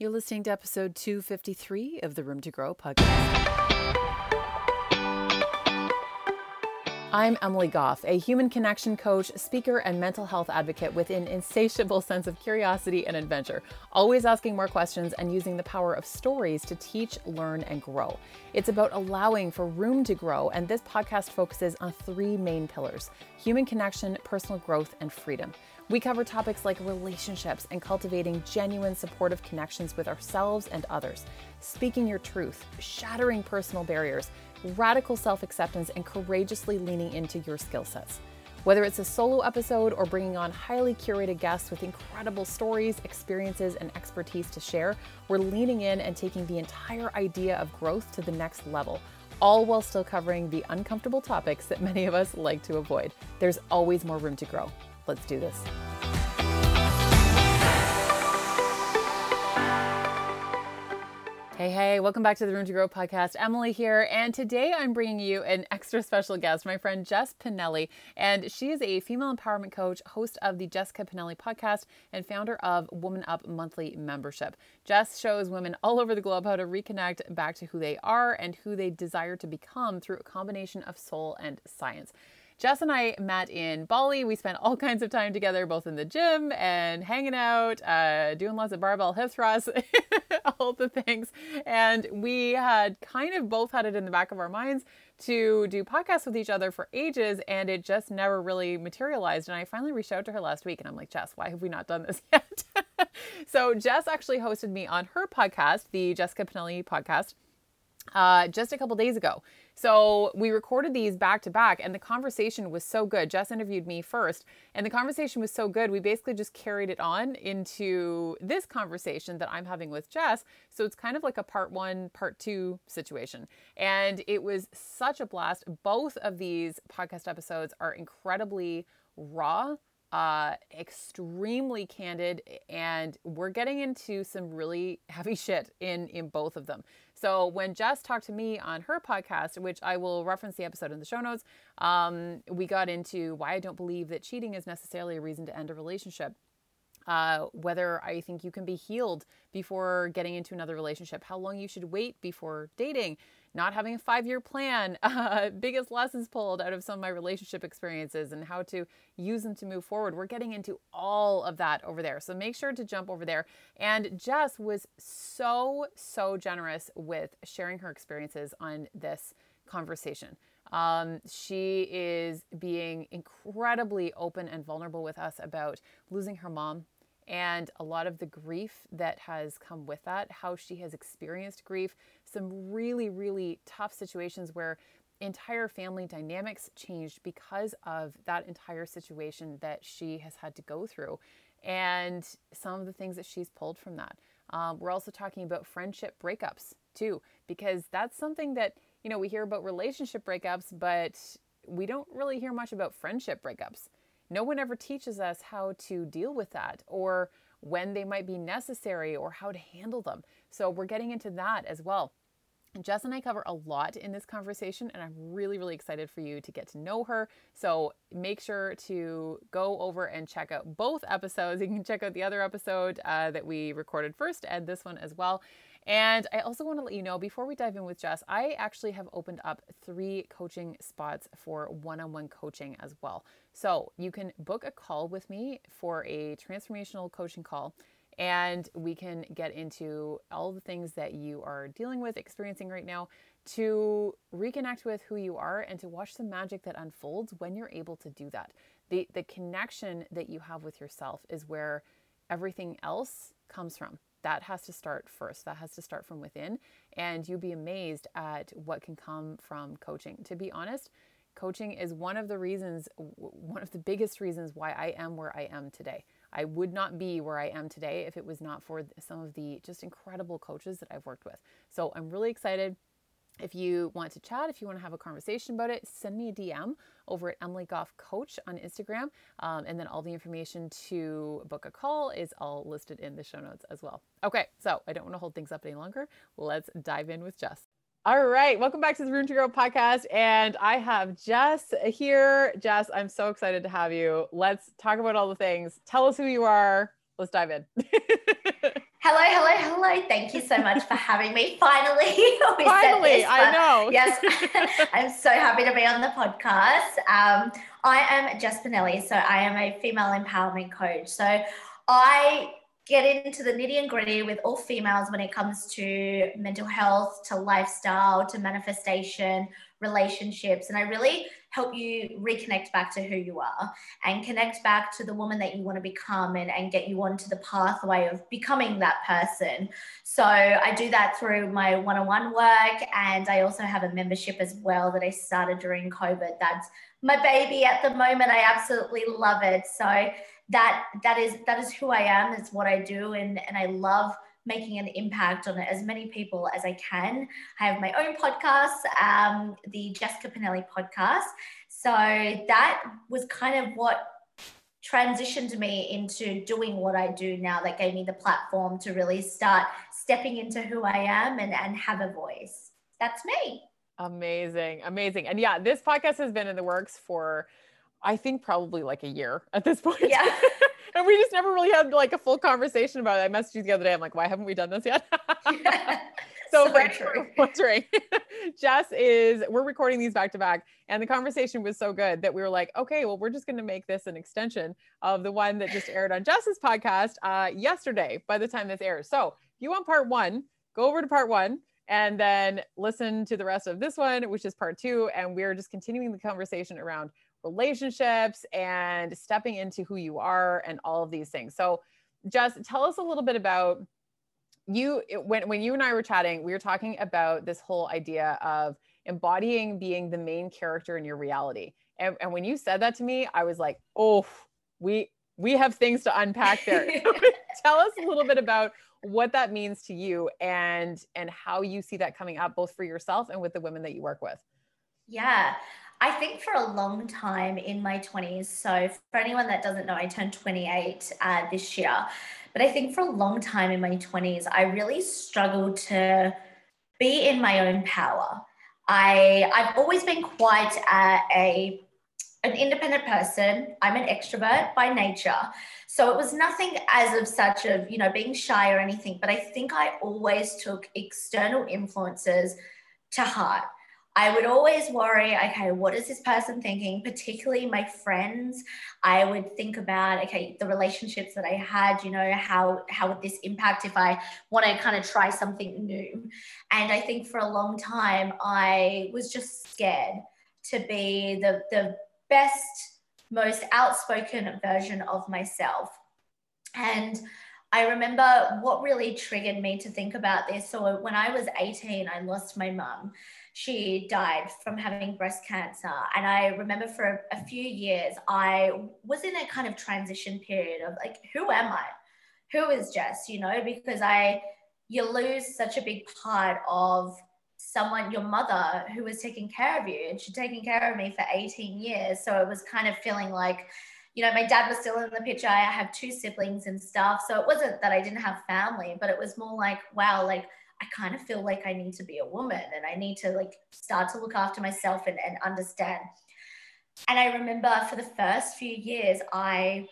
You're listening to episode 253 of the Room to Grow podcast. I'm Emily Goff, a human connection coach, speaker, and mental health advocate with an insatiable sense of curiosity and adventure, always asking more questions and using the power of stories to teach, learn, and grow. It's about allowing for room to grow, and this podcast focuses on three main pillars human connection, personal growth, and freedom. We cover topics like relationships and cultivating genuine supportive connections with ourselves and others, speaking your truth, shattering personal barriers radical self acceptance, and courageously leaning into your skill sets. Whether it's a solo episode or bringing on highly curated guests with incredible stories, experiences, and expertise to share, we're leaning in and taking the entire idea of growth to the next level, all while still covering the uncomfortable topics that many of us like to avoid. There's always more room to grow. Let's do this. Hey, hey, welcome back to the Room to Grow podcast. Emily here, and today I'm bringing you an extra special guest, my friend Jess Pinelli. And she is a female empowerment coach, host of the Jessica Pinelli podcast, and founder of Woman Up Monthly Membership. Jess shows women all over the globe how to reconnect back to who they are and who they desire to become through a combination of soul and science. Jess and I met in Bali. We spent all kinds of time together, both in the gym and hanging out, uh, doing lots of barbell hip thrusts, all the things. And we had kind of both had it in the back of our minds to do podcasts with each other for ages, and it just never really materialized. And I finally reached out to her last week, and I'm like, Jess, why have we not done this yet? so Jess actually hosted me on her podcast, the Jessica Pinelli podcast uh, just a couple days ago. So we recorded these back to back, and the conversation was so good. Jess interviewed me first, and the conversation was so good. We basically just carried it on into this conversation that I'm having with Jess. So it's kind of like a part one, part two situation. And it was such a blast. Both of these podcast episodes are incredibly raw uh, extremely candid, and we're getting into some really heavy shit in in both of them. So when Jess talked to me on her podcast, which I will reference the episode in the show notes, um, we got into why I don't believe that cheating is necessarily a reason to end a relationship. Uh, whether I think you can be healed before getting into another relationship, how long you should wait before dating, not having a five year plan, uh, biggest lessons pulled out of some of my relationship experiences, and how to use them to move forward. We're getting into all of that over there. So make sure to jump over there. And Jess was so, so generous with sharing her experiences on this conversation. Um, she is being incredibly open and vulnerable with us about losing her mom and a lot of the grief that has come with that, how she has experienced grief, some really, really tough situations where entire family dynamics changed because of that entire situation that she has had to go through, and some of the things that she's pulled from that. Um, we're also talking about friendship breakups too, because that's something that, you know, we hear about relationship breakups, but we don't really hear much about friendship breakups no one ever teaches us how to deal with that or when they might be necessary or how to handle them. So we're getting into that as well. Jess and I cover a lot in this conversation, and I'm really, really excited for you to get to know her. So make sure to go over and check out both episodes. You can check out the other episode uh, that we recorded first and this one as well. And I also want to let you know before we dive in with Jess, I actually have opened up three coaching spots for one on one coaching as well. So you can book a call with me for a transformational coaching call and we can get into all the things that you are dealing with, experiencing right now to reconnect with who you are and to watch the magic that unfolds when you're able to do that. The the connection that you have with yourself is where everything else comes from that has to start first. That has to start from within. And you'd be amazed at what can come from coaching. To be honest, coaching is one of the reasons, one of the biggest reasons why I am where I am today. I would not be where I am today if it was not for some of the just incredible coaches that I've worked with. So I'm really excited if you want to chat, if you want to have a conversation about it, send me a DM over at Emily Goff Coach on Instagram. Um, and then all the information to book a call is all listed in the show notes as well. Okay, so I don't want to hold things up any longer. Let's dive in with Jess. All right, welcome back to the Room to Grow podcast. And I have Jess here. Jess, I'm so excited to have you. Let's talk about all the things. Tell us who you are. Let's dive in. Hello, hello, hello. Thank you so much for having me. Finally, finally, this, I know. yes, I'm so happy to be on the podcast. Um, I am Jess Pinelli, so I am a female empowerment coach. So I get into the nitty and gritty with all females when it comes to mental health, to lifestyle, to manifestation, relationships. And I really help you reconnect back to who you are and connect back to the woman that you want to become and, and get you onto the pathway of becoming that person. So I do that through my one on one work. And I also have a membership as well that I started during COVID. That's my baby at the moment. I absolutely love it. So that that is that is who I am. It's what I do, and and I love making an impact on as many people as I can. I have my own podcast, um, the Jessica Pinelli podcast. So that was kind of what transitioned me into doing what I do now that gave me the platform to really start stepping into who I am and, and have a voice. That's me. Amazing. Amazing. And yeah, this podcast has been in the works for I think probably like a year at this point. Yeah. and we just never really had like a full conversation about it. I messaged you the other day. I'm like, why haven't we done this yet? so, so true. wondering, Jess is, we're recording these back to back. And the conversation was so good that we were like, okay, well, we're just going to make this an extension of the one that just aired on Jess's podcast uh, yesterday by the time this airs. So if you want part one, go over to part one and then listen to the rest of this one, which is part two. And we're just continuing the conversation around relationships and stepping into who you are and all of these things. So, just tell us a little bit about you when when you and I were chatting, we were talking about this whole idea of embodying being the main character in your reality. And, and when you said that to me, I was like, oh, we we have things to unpack there. tell us a little bit about what that means to you and and how you see that coming up both for yourself and with the women that you work with. Yeah. I think for a long time in my 20s, so for anyone that doesn't know, I turned 28 uh, this year. But I think for a long time in my 20s, I really struggled to be in my own power. I, I've always been quite uh, a an independent person. I'm an extrovert by nature. So it was nothing as of such of, you know, being shy or anything, but I think I always took external influences to heart. I would always worry, okay, what is this person thinking? Particularly my friends. I would think about, okay, the relationships that I had, you know, how how would this impact if I want to kind of try something new? And I think for a long time I was just scared to be the the best, most outspoken version of myself. And I remember what really triggered me to think about this. So when I was 18, I lost my mum she died from having breast cancer. And I remember for a, a, few years, I was in a kind of transition period of like, who am I? Who is Jess? You know, because I, you lose such a big part of someone, your mother, who was taking care of you. And she'd taken care of me for 18 years. So it was kind of feeling like, you know, my dad was still in the picture. I have two siblings and stuff. So it wasn't that I didn't have family, but it was more like, wow, like, I kind of feel like I need to be a woman and I need to like start to look after myself and, and understand. And I remember for the first few years, I,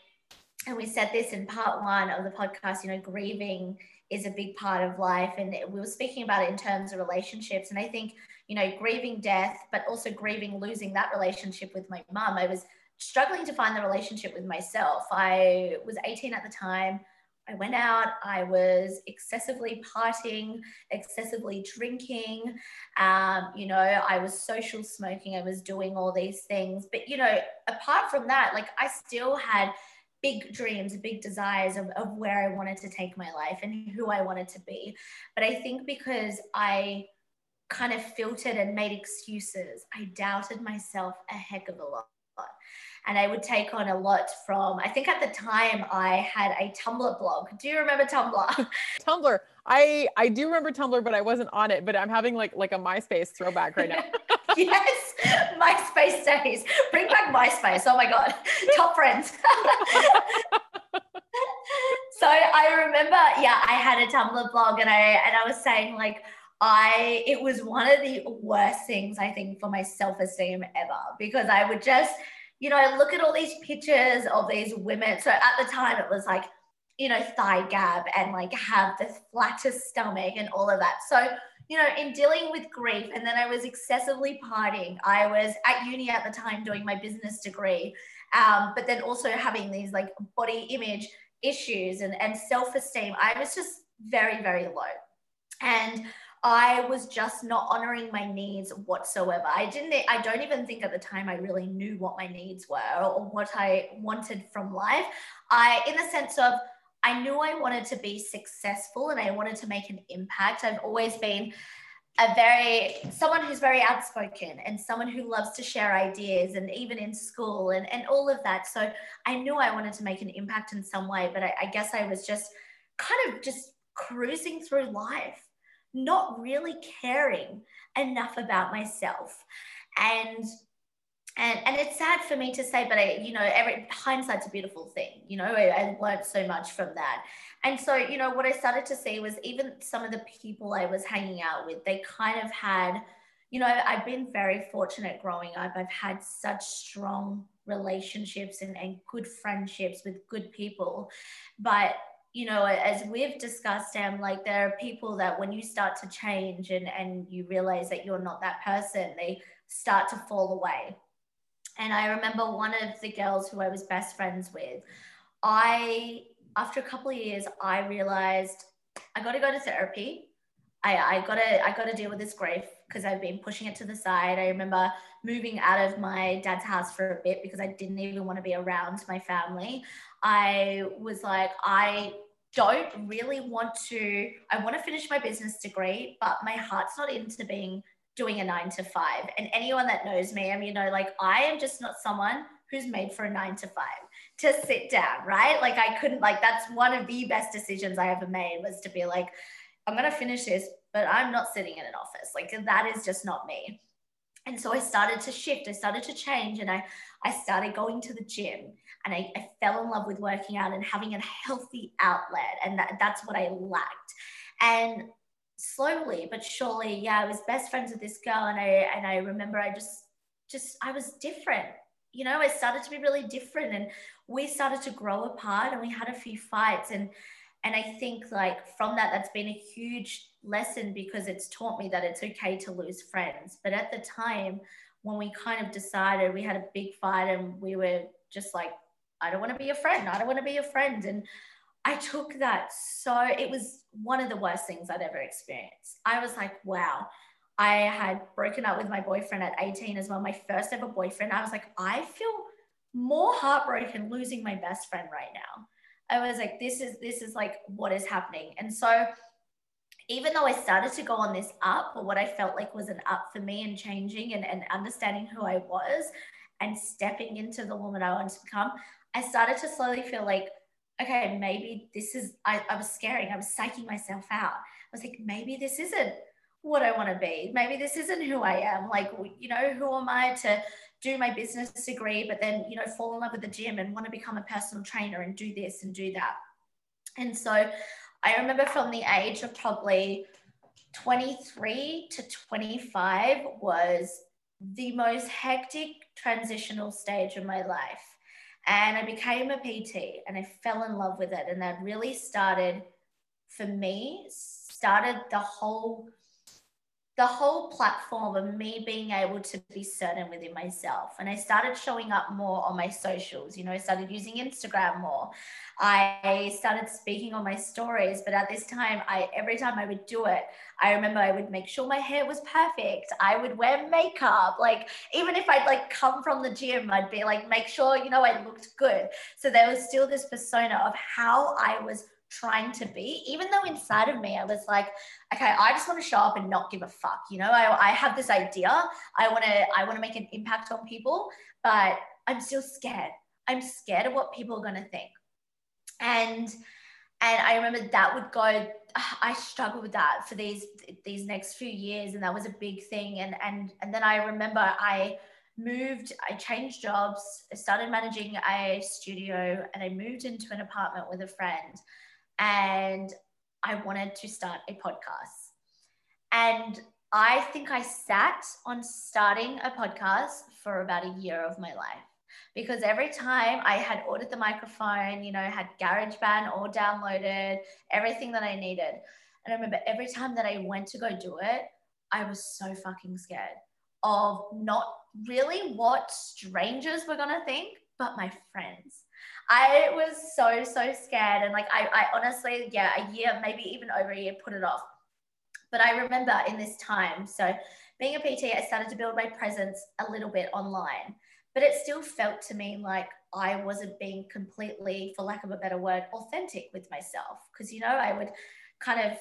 and we said this in part one of the podcast, you know, grieving is a big part of life. And we were speaking about it in terms of relationships. And I think, you know, grieving death, but also grieving losing that relationship with my mum. I was struggling to find the relationship with myself. I was 18 at the time. I went out, I was excessively partying, excessively drinking. Um, you know, I was social smoking, I was doing all these things. But, you know, apart from that, like I still had big dreams, big desires of, of where I wanted to take my life and who I wanted to be. But I think because I kind of filtered and made excuses, I doubted myself a heck of a lot and I would take on a lot from. I think at the time I had a Tumblr blog. Do you remember Tumblr? Tumblr. I I do remember Tumblr, but I wasn't on it. But I'm having like like a MySpace throwback right now. yes, MySpace days. Bring back MySpace. Oh my god, top friends. so I remember, yeah, I had a Tumblr blog, and I and I was saying like. I it was one of the worst things I think for my self-esteem ever because I would just you know, look at all these pictures of these women. So at the time, it was like you know, thigh gap and like have the flattest stomach and all of that. So, you know, in dealing with grief, and then I was excessively partying. I was at uni at the time doing my business degree, um, but then also having these like body image issues and, and self esteem. I was just very, very low. And I was just not honoring my needs whatsoever. I didn't, I don't even think at the time I really knew what my needs were or what I wanted from life. I, in the sense of, I knew I wanted to be successful and I wanted to make an impact. I've always been a very someone who's very outspoken and someone who loves to share ideas and even in school and, and all of that so i knew i wanted to make an impact in some way but I, I guess i was just kind of just cruising through life not really caring enough about myself. And and and it's sad for me to say but i you know every hindsight's a beautiful thing you know I, I learned so much from that. And so you know what i started to see was even some of the people i was hanging out with they kind of had you know i've been very fortunate growing up. I've had such strong relationships and, and good friendships with good people but you know, as we've discussed, Em, like there are people that when you start to change and, and you realize that you're not that person, they start to fall away. And I remember one of the girls who I was best friends with, I, after a couple of years, I realized I got to go to therapy. I, I gotta, I gotta deal with this grief because I've been pushing it to the side. I remember moving out of my dad's house for a bit because I didn't even want to be around my family. I was like, I don't really want to, I want to finish my business degree, but my heart's not into being doing a nine to five. And anyone that knows me, I mean, you know, like I am just not someone who's made for a nine to five to sit down, right? Like I couldn't, like, that's one of the best decisions I ever made was to be like, I'm going to finish this, but I'm not sitting in an office. Like that is just not me. And so I started to shift, I started to change, and I, I started going to the gym and I, I fell in love with working out and having a healthy outlet. And that, that's what I lacked. And slowly but surely, yeah, I was best friends with this girl. And I, and I remember I just, just, I was different. You know, I started to be really different and we started to grow apart and we had a few fights. And, and I think like from that, that's been a huge lesson because it's taught me that it's okay to lose friends. But at the time, when we kind of decided we had a big fight and we were just like I don't want to be a friend. I don't want to be a friend. And I took that so, it was one of the worst things I'd ever experienced. I was like, wow. I had broken up with my boyfriend at 18 as well, my first ever boyfriend. I was like, I feel more heartbroken losing my best friend right now. I was like, this is this is like what is happening. And so even though I started to go on this up, or what I felt like was an up for me and changing and, and understanding who I was and stepping into the woman I wanted to become, I started to slowly feel like, okay, maybe this is, I, I was scaring, I was psyching myself out. I was like, maybe this isn't what I want to be. Maybe this isn't who I am. Like, you know, who am I to do my business degree, but then, you know, fall in love with the gym and want to become a personal trainer and do this and do that. And so I remember from the age of probably 23 to 25 was the most hectic transitional stage of my life and I became a PT and I fell in love with it. And that really started, for me, started the whole the whole platform of me being able to be certain within myself. And I started showing up more on my socials. You know, I started using Instagram more. I started speaking on my stories. But at this time, I every time I would do it, I remember I would make sure my hair was perfect. I would wear makeup. Like even if I'd like come from the gym, I'd be like, make sure, you know, I looked good. So there was still this persona of how I was trying to be, even though inside of me I was like, okay, I just want to show up and not give a fuck. You know, I, I have this idea. I want to I want to make an impact on people, but I'm still scared. I'm scared of what people are going to think. And and I remember that would go I struggled with that for these these next few years and that was a big thing and and and then I remember I moved I changed jobs I started managing a studio and I moved into an apartment with a friend and I wanted to start a podcast. And I think I sat on starting a podcast for about a year of my life. because every time I had ordered the microphone, you know, had GarageBand all downloaded, everything that I needed. And I remember every time that I went to go do it, I was so fucking scared of not really what strangers were to think, but my friends. I was so, so scared. And like, I, I honestly, yeah, a year, maybe even over a year, put it off. But I remember in this time, so being a PT, I started to build my presence a little bit online but it still felt to me like I wasn't being completely, for lack of a better word, authentic with myself. Because, you know, I would kind of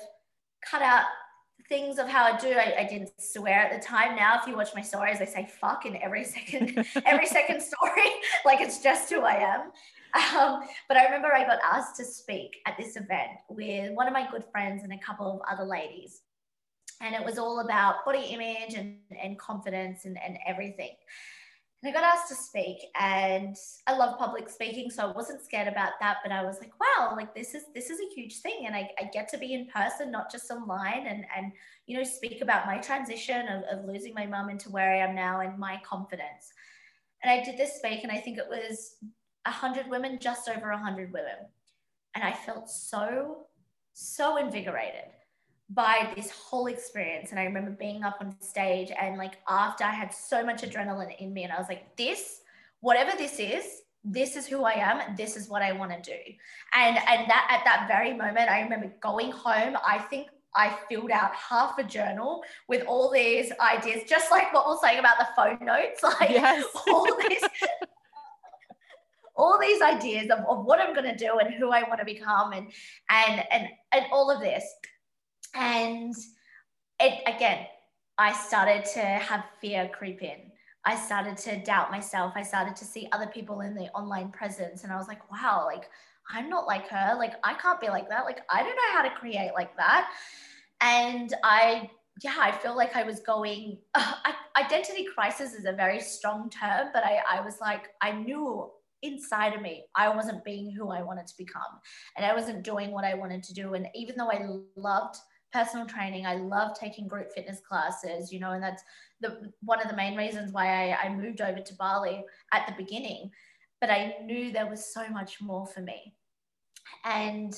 cut out things of how I do. I, I, didn't swear at the time. Now, if you watch my stories, I say fuck in every second, every second story. like it's just who I am. Um, but I remember I got asked to speak at this event with one of my good friends and a couple of other ladies. And it was all about body image and, and confidence and, and everything. And I got asked to speak and I love public speaking. So I wasn't scared about that, but I was like, wow, like this is this is a huge thing. And I, I get to be in person, not just online and and you know, speak about my transition of, of losing my mum into where I am now and my confidence. And I did this speak and I think it was hundred women, just over hundred women. And I felt so, so invigorated by this whole experience. And I remember being up on stage and like after I had so much adrenaline in me, and I was like, this, whatever this is, this is who I am. This is what I want to do. And and that at that very moment, I remember going home. I think I filled out half a journal with all these ideas, just like what we're saying about the phone notes, like yes. all these. all these ideas of, of what I'm going to do and who I want to become and and and and all of this and it again, I started to have fear creep in. I started to doubt myself. I started to see other people in the online presence. And I was like, wow, like I'm not like her. Like I can't be like that. Like I don't know how to create like that. And I, yeah, I feel like I was going, uh, identity crisis is a very strong term, but I, I was like, I knew inside of me I wasn't being who I wanted to become. And I wasn't doing what I wanted to do. And even though I loved personal training. I love taking group fitness classes, you know, and that's the one of the main reasons why I, I moved over to Bali at the beginning. But I knew there was so much more for me. And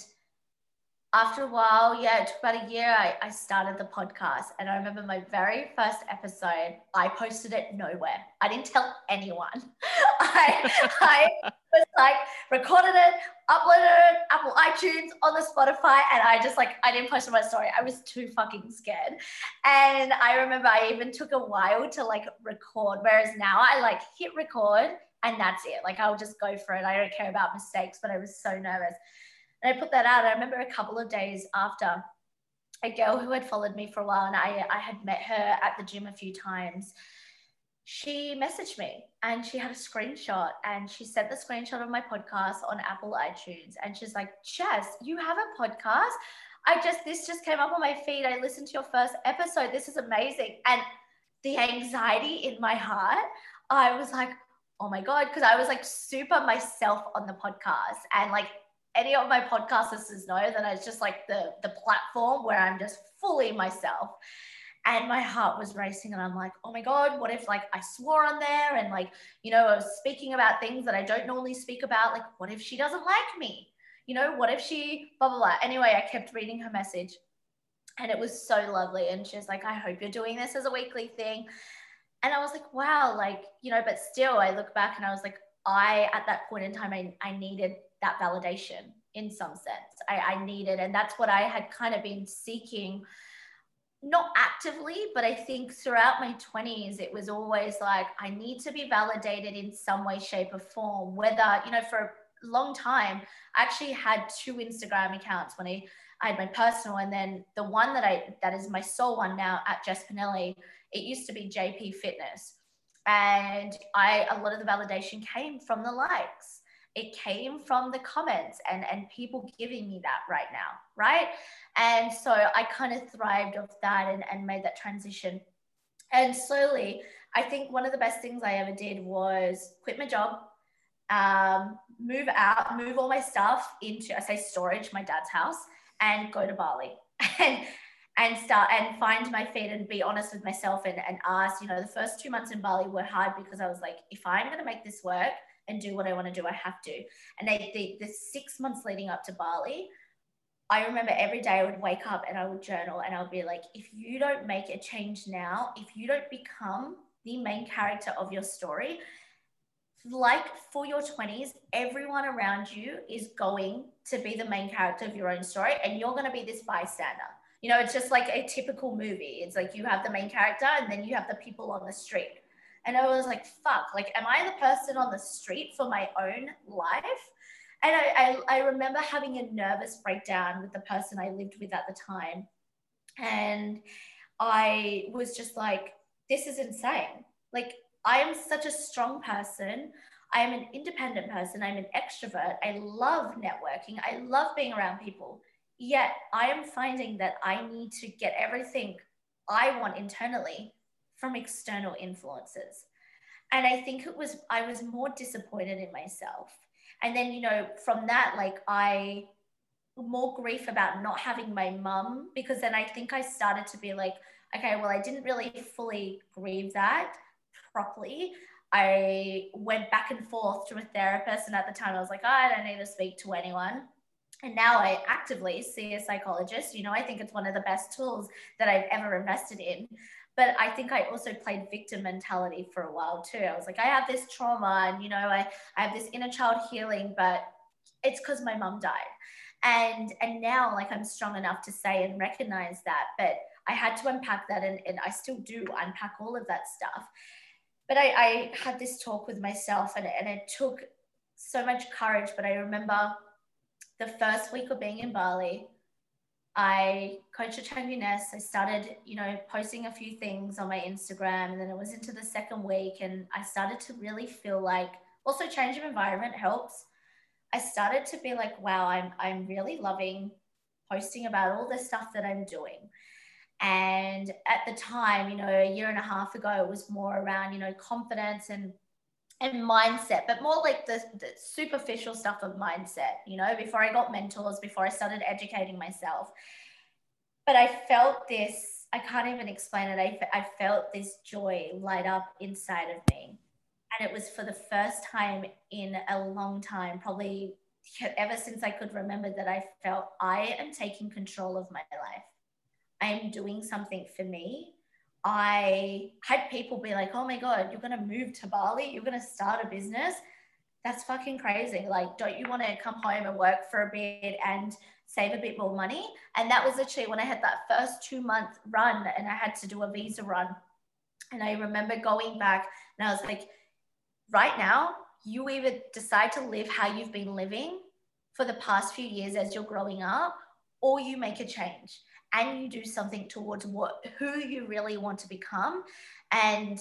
after a while, yeah, it took about a year, I, I started the podcast. And I remember my very first episode, I posted it nowhere. I didn't tell anyone. I, I was like, recorded it, uploaded it, Apple iTunes, on the Spotify. And I just like, I didn't post my story. I was too fucking scared. And I remember I even took a while to like record. Whereas now I like hit record and that's it. Like I'll just go for it. I don't care about mistakes, but I was so nervous. And I put that out. I remember a couple of days after a girl who had followed me for a while and I, I had met her at the gym a few times. She messaged me and she had a screenshot and she sent the screenshot of my podcast on Apple iTunes. And she's like, Jess, you have a podcast? I just, this just came up on my feed. I listened to your first episode. This is amazing. And the anxiety in my heart, I was like, oh my God, because I was like super myself on the podcast. And like any of my podcast listeners know that it's just like the the platform where I'm just fully myself. And my heart was racing, and I'm like, oh my God, what if like I swore on there and like, you know, I was speaking about things that I don't normally speak about? Like, what if she doesn't like me? You know, what if she blah blah blah? Anyway, I kept reading her message and it was so lovely. And she's like, I hope you're doing this as a weekly thing. And I was like, wow, like, you know, but still I look back and I was like, I at that point in time I, I needed that validation in some sense. I, I needed, and that's what I had kind of been seeking, not actively, but I think throughout my 20s, it was always like, I need to be validated in some way, shape, or form. Whether, you know, for a long time, I actually had two Instagram accounts when I, I had my personal and then the one that I that is my sole one now at Jess Pinelli, it used to be JP Fitness. And I a lot of the validation came from the likes it came from the comments and and people giving me that right now right? And so i kind of thrived off that and, and made that transition. And slowly i think one of the best things i ever did was quit my job um, move out move all my stuff into i say storage my dad's house and go to bali. And and start and find my feet and be honest with myself and, and ask, you know, the first two months in Bali were hard because I was like, if I'm going to make this work and do what I want to do, I have to. And they, the, the six months leading up to Bali, I remember every day I would wake up and I would journal and I would be like, if you don't make a change now, if you don't become the main character of your story, like for your 20s, everyone around you is going to be the main character of your own story and you're going to be this bystander. You know, it's just like a typical movie. It's like you have the main character and then you have the people on the street. And I was like, fuck, like, am I the person on the street for my own life? And I, I, I remember having a nervous breakdown with the person I lived with at the time. And I was just like, this is insane. Like, I am such a strong person. I am an independent person. I'm an extrovert. I love networking. I love being around people. Yet I am finding that I need to get everything I want internally from external influences. And I think it was, I was more disappointed in myself. And then, you know, from that, like I, more grief about not having my mum, because then I think I started to be like, okay, well, I didn't really fully grieve that properly. I went back and forth to a therapist, and at the time I was like, oh, I don't need to speak to anyone. And now I actively see a psychologist. You know, I think it's one of the best tools that I've ever invested in. But I think I also played victim mentality for a while too. I was like, I have this trauma and, you know, I, I have this inner child healing, but it's because my mom died. And, and now like I'm strong enough to say and recognize that. But I had to unpack that and, and I still do unpack all of that stuff but I, I had this talk with myself and, and it took so much courage. But I remember the first week of being in Bali, I coached a Changuness. I started, you know, posting a few things on my Instagram, and then it was into the second week, and I started to really feel like also change of environment helps. I started to be like, wow, I'm I'm really loving posting about all the stuff that I'm doing. And at the time, you know, a year and a half ago, it was more around, you know, confidence and and mindset, but more like the, the superficial stuff of mindset, you know, before I got mentors, before I started educating myself. But I felt this, I can't even explain it. I, I felt this joy light up inside of me. And it was for the first time in a long time, probably ever since I could remember, that I felt I am taking control of my life. I am doing something for me. I had people be like, oh my God, you're going to move to Bali, you're going to start a business. That's fucking crazy. Like, don't you want to come home and work for a bit and save a bit more money? And that was literally when I had that first two month run and I had to do a visa run. And I remember going back and I was like, right now, you either decide to live how you've been living for the past few years as you're growing up, or you make a change and you do something towards what who you really want to become and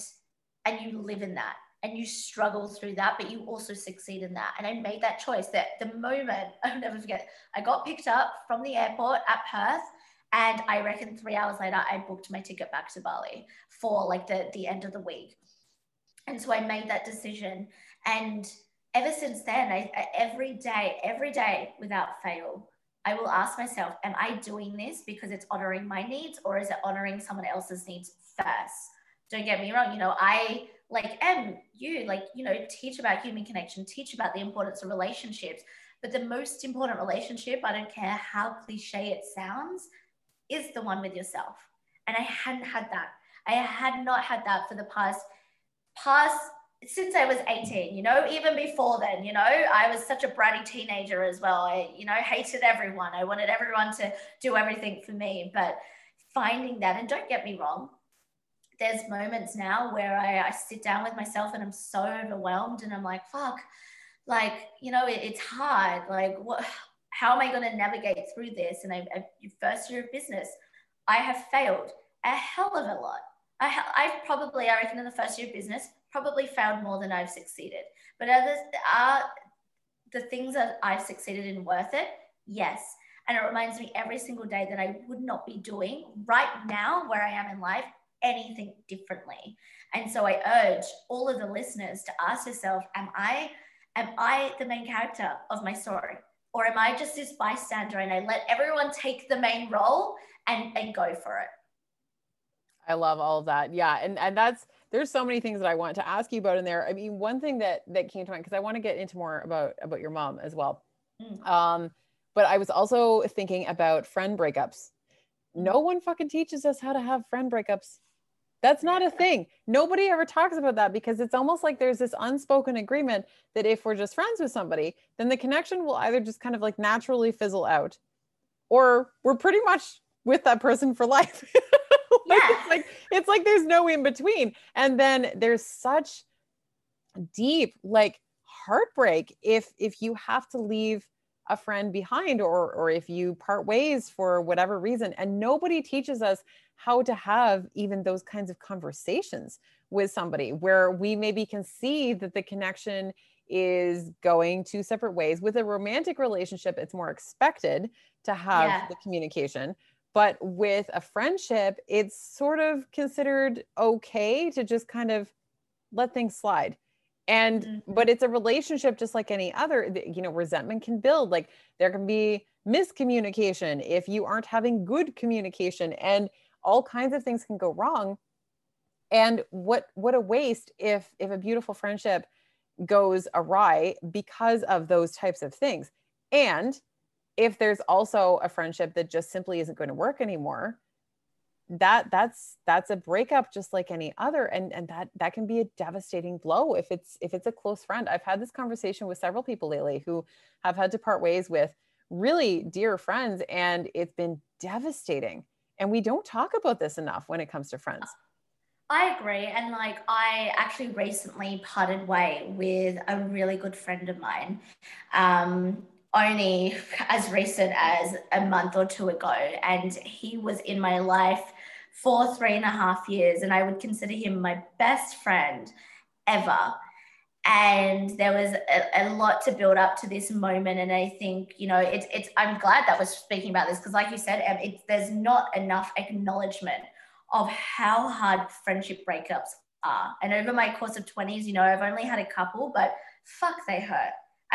and you live in that and you struggle through that but you also succeed in that. And i made that choice that the moment i'll never forget i got picked up from the airport at perth and i reckon three hours later i booked my ticket back to bali for like the the end of the week. And so i made that decision and ever since then I, every day every day without fail I will ask myself, am I doing this because it's honoring my needs or is it honoring someone else's needs first? Don't get me wrong, you know, I like am you like, you know, teach about human connection, teach about the importance of relationships. But the most important relationship, I don't care how cliche it sounds, is the one with yourself. And I hadn't had that. I had not had that for the past past since I was 18, you know, even before then, you know, I was such a bratty teenager as well. I, you know, hated everyone. I wanted everyone to do everything for me. But finding that, and don't get me wrong, there's moments now where I, I sit down with myself and I'm so overwhelmed and I'm like, fuck, like, you know, it, it's hard. Like, what, how am I going to navigate through this? And I, I, first year of business, I have failed a hell of a lot. I, I've probably, I reckon, in the first year of business, probably failed more than I've succeeded. But are others are the things that I've succeeded in worth it? Yes. And it reminds me every single day that I would not be doing right now where I am in life anything differently. And so I urge all of the listeners to ask yourself, am I am I the main character of my story? Or am I just this bystander and I let everyone take the main role and and go for it. I love all of that. Yeah. And and that's there's so many things that I want to ask you about in there. I mean, one thing that that came to mind because I want to get into more about about your mom as well. Mm. Um, but I was also thinking about friend breakups. No mm. one fucking teaches us how to have friend breakups. That's not a thing. Nobody ever talks about that because it's almost like there's this unspoken agreement that if we're just friends with somebody, then the connection will either just kind of like naturally fizzle out or we're pretty much with that person for life. it's like it's like there's no in between. And then there's such deep like heartbreak if if you have to leave a friend behind or or if you part ways for whatever reason and nobody teaches us how to have even those kinds of conversations with somebody where we maybe can see that the connection is going two separate ways with a romantic relationship it's more expected to have yeah. the communication but with a friendship it's sort of considered okay to just kind of let things slide. And mm-hmm. but it's a relationship just like any other you know resentment can build. Like there can be miscommunication if you aren't having good communication and all kinds of things can go wrong. And what what a waste if if a beautiful friendship goes awry because of those types of things. And if there's also a friendship that just simply isn't going to work anymore that that's that's a breakup just like any other and and that that can be a devastating blow if it's if it's a close friend i've had this conversation with several people lately who have had to part ways with really dear friends and it's been devastating and we don't talk about this enough when it comes to friends I agree. And like, I actually recently parted way with a really good friend of mine. Um, only as recent as a month or two ago. And he was in my life for three and a half years. And I would consider him my best friend ever. And there was a, a lot to build up to this moment. And I think, you know, it's, it's I'm glad that we're speaking about this because, like you said, Em, it's, there's not enough acknowledgement of how hard friendship breakups are. And over my course of 20s, you know, I've only had a couple, but fuck, they hurt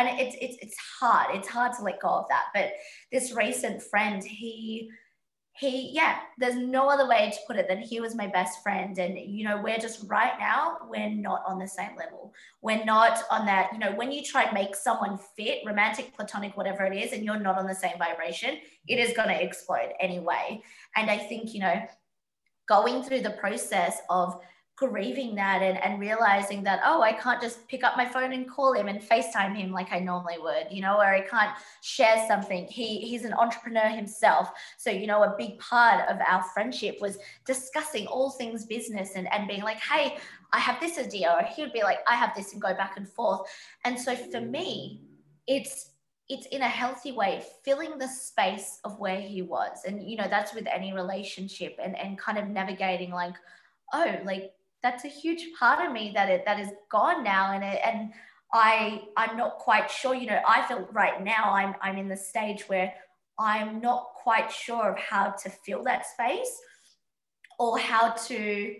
and it's it's it's hard. It's hard to let go of that. But this recent friend he he yeah there's no other way to put it than he was my best friend. And you know we're just right now we're not on the same level. We're not on that you know when you try to make someone fit romantic platonic whatever it is and you're not on the same vibration it is going to explode anyway. And i think you know going through the process of grieving that and, and realizing that, oh, I can't just pick up my phone and call him and FaceTime him like I normally would, you know, or I can't share something. He he's an entrepreneur himself. So, you know, a big part of our friendship was discussing all things business and, and being like, hey, I have this idea, or he would be like, I have this and go back and forth. And so for me, it's it's in a healthy way filling the space of where he was and you know that's with any relationship and and kind of navigating like oh like that's a huge part of me that it that is gone now and it, and I I'm not quite sure you know I feel right now I'm I'm in the stage where I'm not quite sure of how to fill that space or how to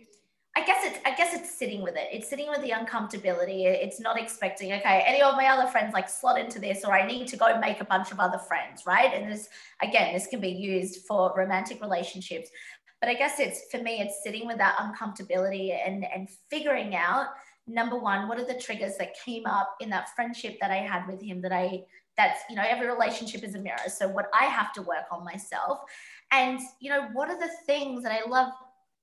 I guess it's I guess it's sitting with it. It's sitting with the uncomfortability. It's not expecting, okay, any of my other friends like slot into this, or I need to go make a bunch of other friends, right? And this again, this can be used for romantic relationships. But I guess it's for me, it's sitting with that uncomfortability and and figuring out number one, what are the triggers that came up in that friendship that I had with him that I that's you know every relationship is a mirror. So what i have to work on myself. And you know what are the things that i love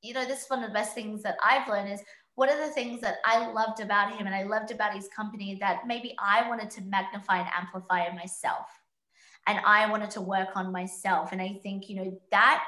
you know this is one of the best things that i've learned is what are the things that i loved about him and i loved about his company that maybe i wanted to magnify and amplify in myself. And i wanted to work on myself. And i think you know that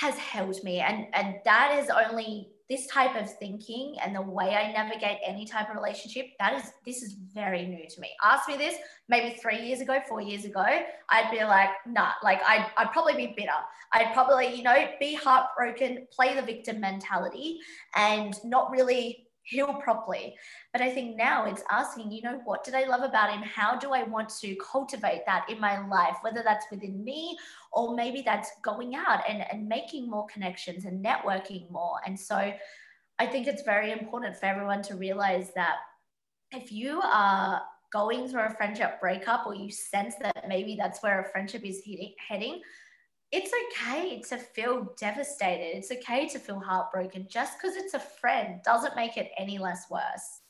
has held me and and that is only this type of thinking and the way I navigate any type of relationship, that is, this is very new to me. Ask me this maybe three years ago, four years ago, I'd be like, nah, like I'd, I'd probably be bitter. I'd probably, you know, be heartbroken, play the victim mentality and not really heal properly. But I think now it's asking, you know, what did I love about him? How do I want to cultivate that in my life, whether that's within me or maybe that's going out and, and making more connections and networking more. And so I think it's very important for everyone to realize that if you are going through a friendship breakup or you sense that maybe that's where a friendship is heading, it's okay to feel devastated. It's okay to feel heartbroken. Just because it's a friend doesn't make it any less worse.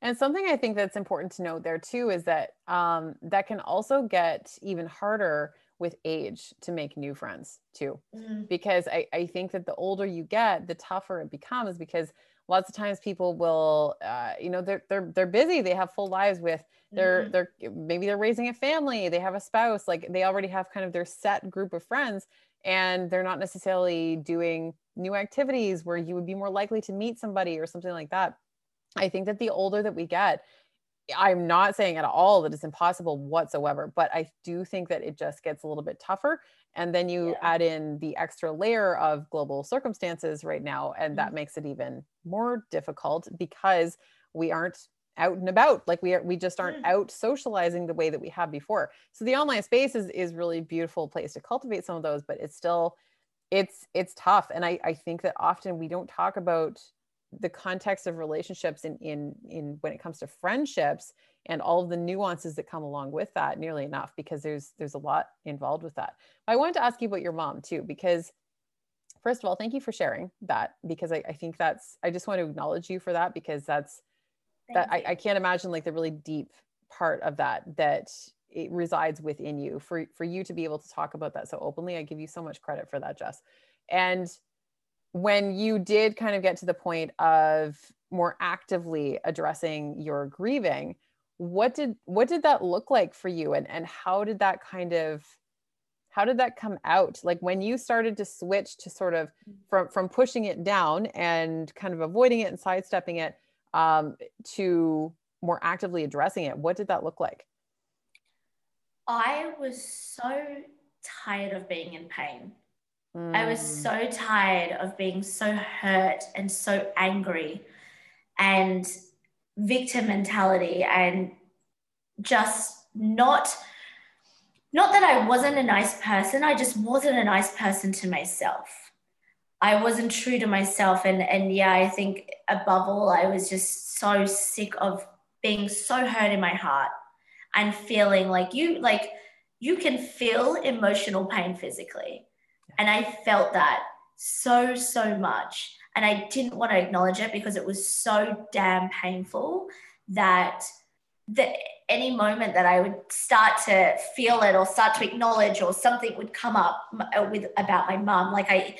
And something I think that's important to note there too is that um, that can also get even harder with age to make new friends too. Mm. Because I, I think that the older you get, the tougher it becomes because lots of times people will uh, you know they're they're they're busy they have full lives with they're mm-hmm. they're maybe they're raising a family they have a spouse like they already have kind of their set group of friends and they're not necessarily doing new activities where you would be more likely to meet somebody or something like that i think that the older that we get i'm not saying at all that it's impossible whatsoever but i do think that it just gets a little bit tougher and then you yeah. add in the extra layer of global circumstances right now and that mm-hmm. makes it even more difficult because we aren't out and about like we are we just aren't mm. out socializing the way that we have before so the online space is is really beautiful place to cultivate some of those but it's still it's it's tough and i i think that often we don't talk about the context of relationships in in in when it comes to friendships and all of the nuances that come along with that nearly enough because there's there's a lot involved with that. I wanted to ask you about your mom too because first of all thank you for sharing that because i, I think that's i just want to acknowledge you for that because that's that I, I can't imagine like the really deep part of that that it resides within you. For for you to be able to talk about that so openly i give you so much credit for that jess. And when you did kind of get to the point of more actively addressing your grieving what did what did that look like for you? And and how did that kind of how did that come out? Like when you started to switch to sort of mm. from from pushing it down and kind of avoiding it and sidestepping it um, to more actively addressing it what did that look like? I was so tired of being in pain mm. i was mm. so tired of being so hurt and so angry and victim mentality and just not not that i wasn't a nice person i just wasn't a nice person to myself I wasn't true to myself. And, and yeah, I think above all, I was just so sick of being so hurt in my heart and feeling like you, like you can feel emotional pain physically. And I felt that so, so much. And I didn't want to acknowledge it because it was so damn painful that that any moment that I would start to feel it or start to acknowledge or something would come up uh, with about my mum. like I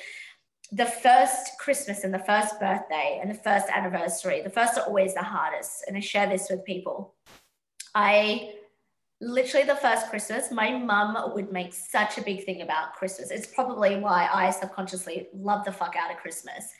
the first Christmas and the first birthday and the first anniversary, the first are always the hardest. And I share this with people. I literally the first Christmas, my mum would make such a big thing about Christmas. It's probably why I subconsciously love the fuck out of Christmas.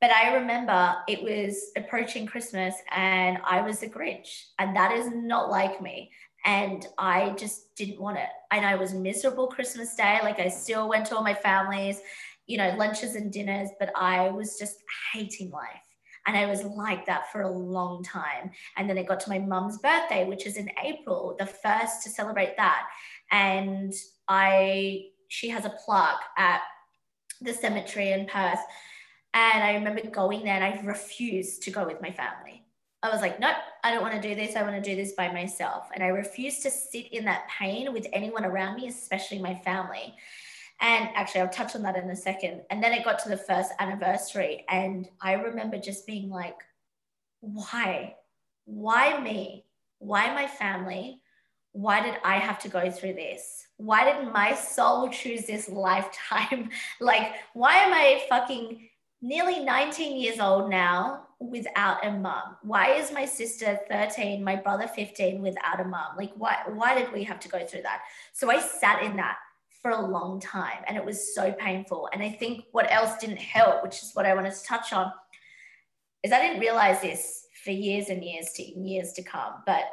But I remember it was approaching Christmas and I was a Grinch, and that is not like me. And I just didn't want it. And I was miserable Christmas Day. Like I still went to all my families you know, lunches and dinners, but I was just hating life. And I was like that for a long time. And then it got to my mum's birthday, which is in April, the first to celebrate that. And I, she has a plaque at the cemetery in Perth. And I remember going there and I refused to go with my family. I was like, nope, I don't want to do this. I want to do this by myself. And I refused to sit in that pain with anyone around me, especially my family. And actually, I'll touch on that in a second. And then it got to the first anniversary. And I remember just being like, why? Why me? Why my family? Why did I have to go through this? Why did my soul choose this lifetime? like, why am I fucking nearly 19 years old now without a mom? Why is my sister 13, my brother 15 without a mom? Like, why, why did we have to go through that? So I sat in that for a long time and it was so painful. And I think what else didn't help, which is what I wanted to touch on, is I didn't realize this for years and years to years to come, but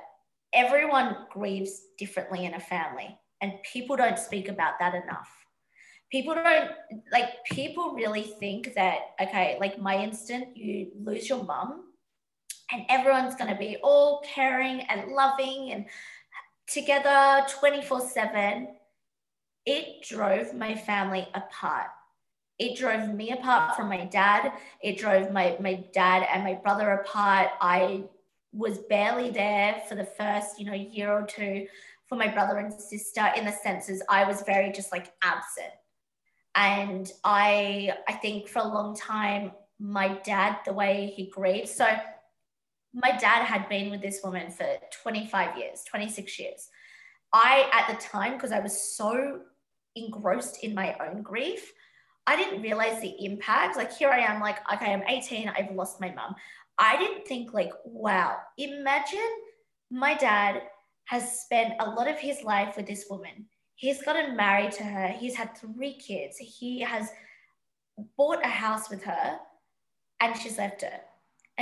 everyone grieves differently in a family and people don't speak about that enough. People don't like people really think that okay, like my instant you lose your mum and everyone's going to be all caring and loving and together 24/7 it drove my family apart. It drove me apart from my dad. It drove my, my dad and my brother apart. I was barely there for the first, you know, year or two for my brother and sister in the senses I was very just like absent. And I I think for a long time, my dad, the way he grieved. So my dad had been with this woman for 25 years, 26 years. I, at the time, because I was so engrossed in my own grief, I didn't realize the impact. Like, here I am, like, okay, I'm 18, I've lost my mum. I didn't think, like, wow, imagine my dad has spent a lot of his life with this woman. He's gotten married to her, he's had three kids, he has bought a house with her, and she's left her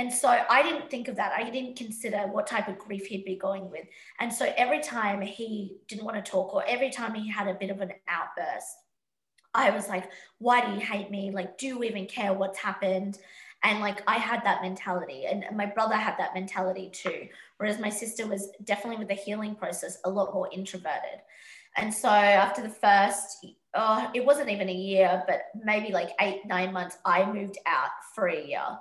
and so I didn't think of that. I didn't consider what type of grief he'd be going with. And so every time he didn't want to talk or every time he had a bit of an outburst, I was like, why do you hate me? Like, do you even care what's happened? And like, I had that mentality, and my brother had that mentality too. Whereas my sister was definitely with the healing process a lot more introverted. And so after the first, oh, it wasn't even a year, but maybe like eight, nine months, I moved out for a year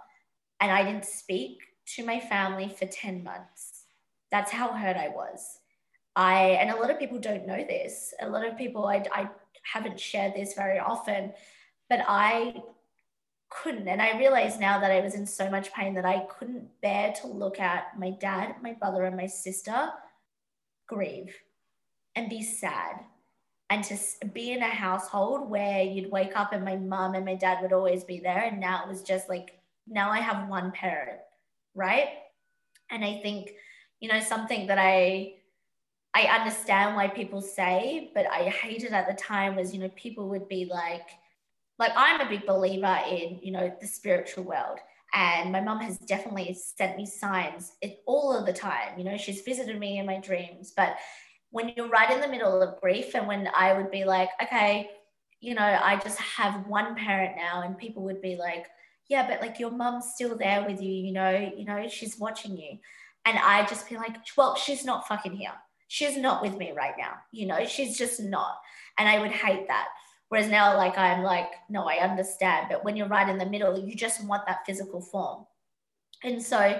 and I didn't speak to my family for 10 months. That's how hurt I was. I, and a lot of people don't know this. A lot of people, I, I haven't shared this very often, but I couldn't. And I realized now that I was in so much pain that I couldn't bear to look at my dad, my brother, and my sister grieve and be sad. And to be in a household where you'd wake up and my mom and my dad would always be there. And now it was just like now I have one parent, right? And I think, you know, something that I I understand why people say, but I hated at the time was, you know, people would be like, like I'm a big believer in, you know, the spiritual world. And my mom has definitely sent me signs all of the time. You know, she's visited me in my dreams. But when you're right in the middle of grief, and when I would be like, okay, you know, I just have one parent now, and people would be like, yeah, but like your mum's still there with you, you know, you know, she's watching you. And I just be like, well, she's not fucking here. She's not with me right now. You know, she's just not. And I would hate that. Whereas now, like, I'm like, no, I understand. But when you're right in the middle, you just want that physical form. And so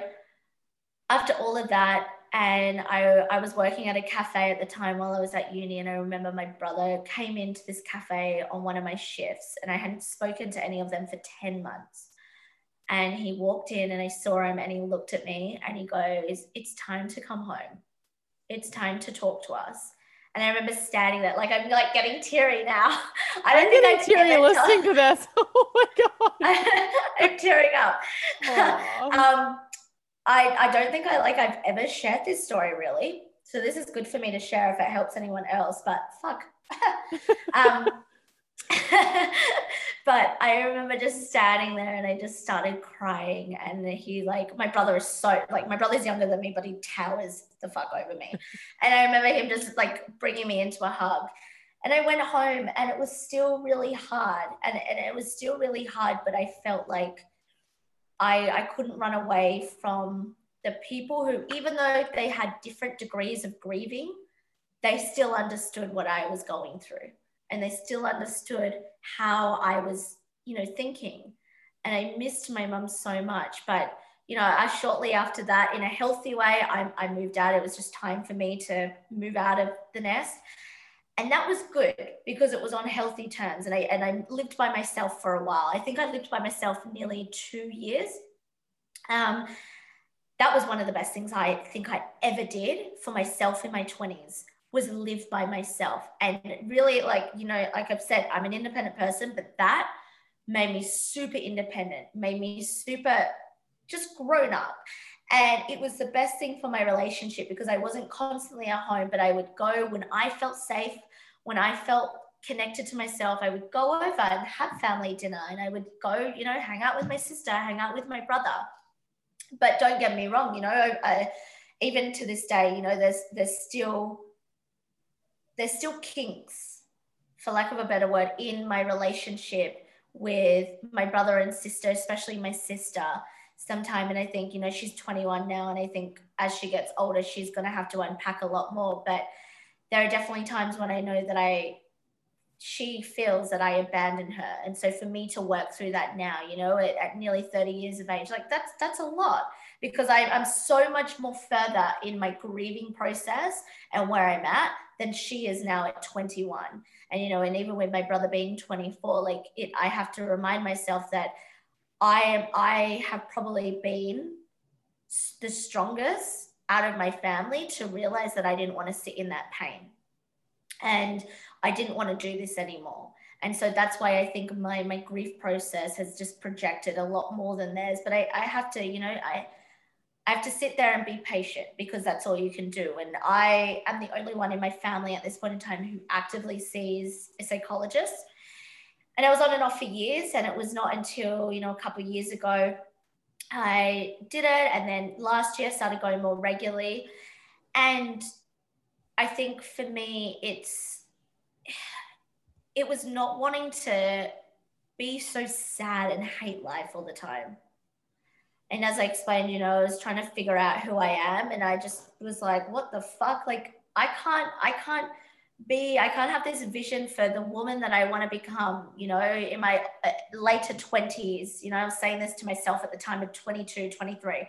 after all of that, and I, I was working at a cafe at the time while I was at uni. And I remember my brother came into this cafe on one of my shifts, and I hadn't spoken to any of them for 10 months. And he walked in and I saw him and he looked at me and he goes, It's time to come home. It's time to talk to us. And I remember standing there, like I'm like getting teary now. I don't I'm think getting I teary listening to this. Oh my god, I'm tearing up. um, I I don't think I like I've ever shared this story really. So this is good for me to share if it helps anyone else. But fuck. um, but I remember just standing there and I just started crying. And he, like, my brother is so, like, my brother's younger than me, but he towers the fuck over me. and I remember him just like bringing me into a hug. And I went home and it was still really hard. And, and it was still really hard, but I felt like I, I couldn't run away from the people who, even though they had different degrees of grieving, they still understood what I was going through and they still understood how I was, you know, thinking. And I missed my mum so much. But, you know, I shortly after that, in a healthy way, I, I moved out. It was just time for me to move out of the nest. And that was good because it was on healthy terms. And I and I lived by myself for a while. I think I lived by myself nearly two years. Um, that was one of the best things I think I ever did for myself in my 20s was live by myself. And really, like, you know, like I've said, I'm an independent person, but that made me super independent, made me super just grown up. And it was the best thing for my relationship because I wasn't constantly at home, but I would go when I felt safe, when I felt connected to myself, I would go over and have family dinner and I would go, you know, hang out with my sister, hang out with my brother. But don't get me wrong, you know, I, even to this day, you know, there's there's still there's still kinks, for lack of a better word, in my relationship with my brother and sister, especially my sister sometime. And I think, you know, she's 21 now. And I think as she gets older, she's going to have to unpack a lot more. But there are definitely times when I know that I she feels that I abandon her. And so for me to work through that now, you know, at, at nearly 30 years of age, like that's that's a lot because I, I'm so much more further in my grieving process and where I'm at than she is now at 21. And you know, and even with my brother being 24, like it I have to remind myself that I am I have probably been the strongest out of my family to realize that I didn't want to sit in that pain. And I didn't want to do this anymore. And so that's why I think my my grief process has just projected a lot more than theirs. But I, I have to, you know, I I have to sit there and be patient because that's all you can do. And I am the only one in my family at this point in time who actively sees a psychologist. And I was on and off for years, and it was not until you know a couple of years ago I did it, and then last year started going more regularly. And I think for me, it's it was not wanting to be so sad and hate life all the time. And as I explained, you know, I was trying to figure out who I am, and I just was like, what the fuck? Like, I can't, I can't be, I can't have this vision for the woman that I want to become, you know, in my uh, later 20s. You know, I was saying this to myself at the time of 22, 23.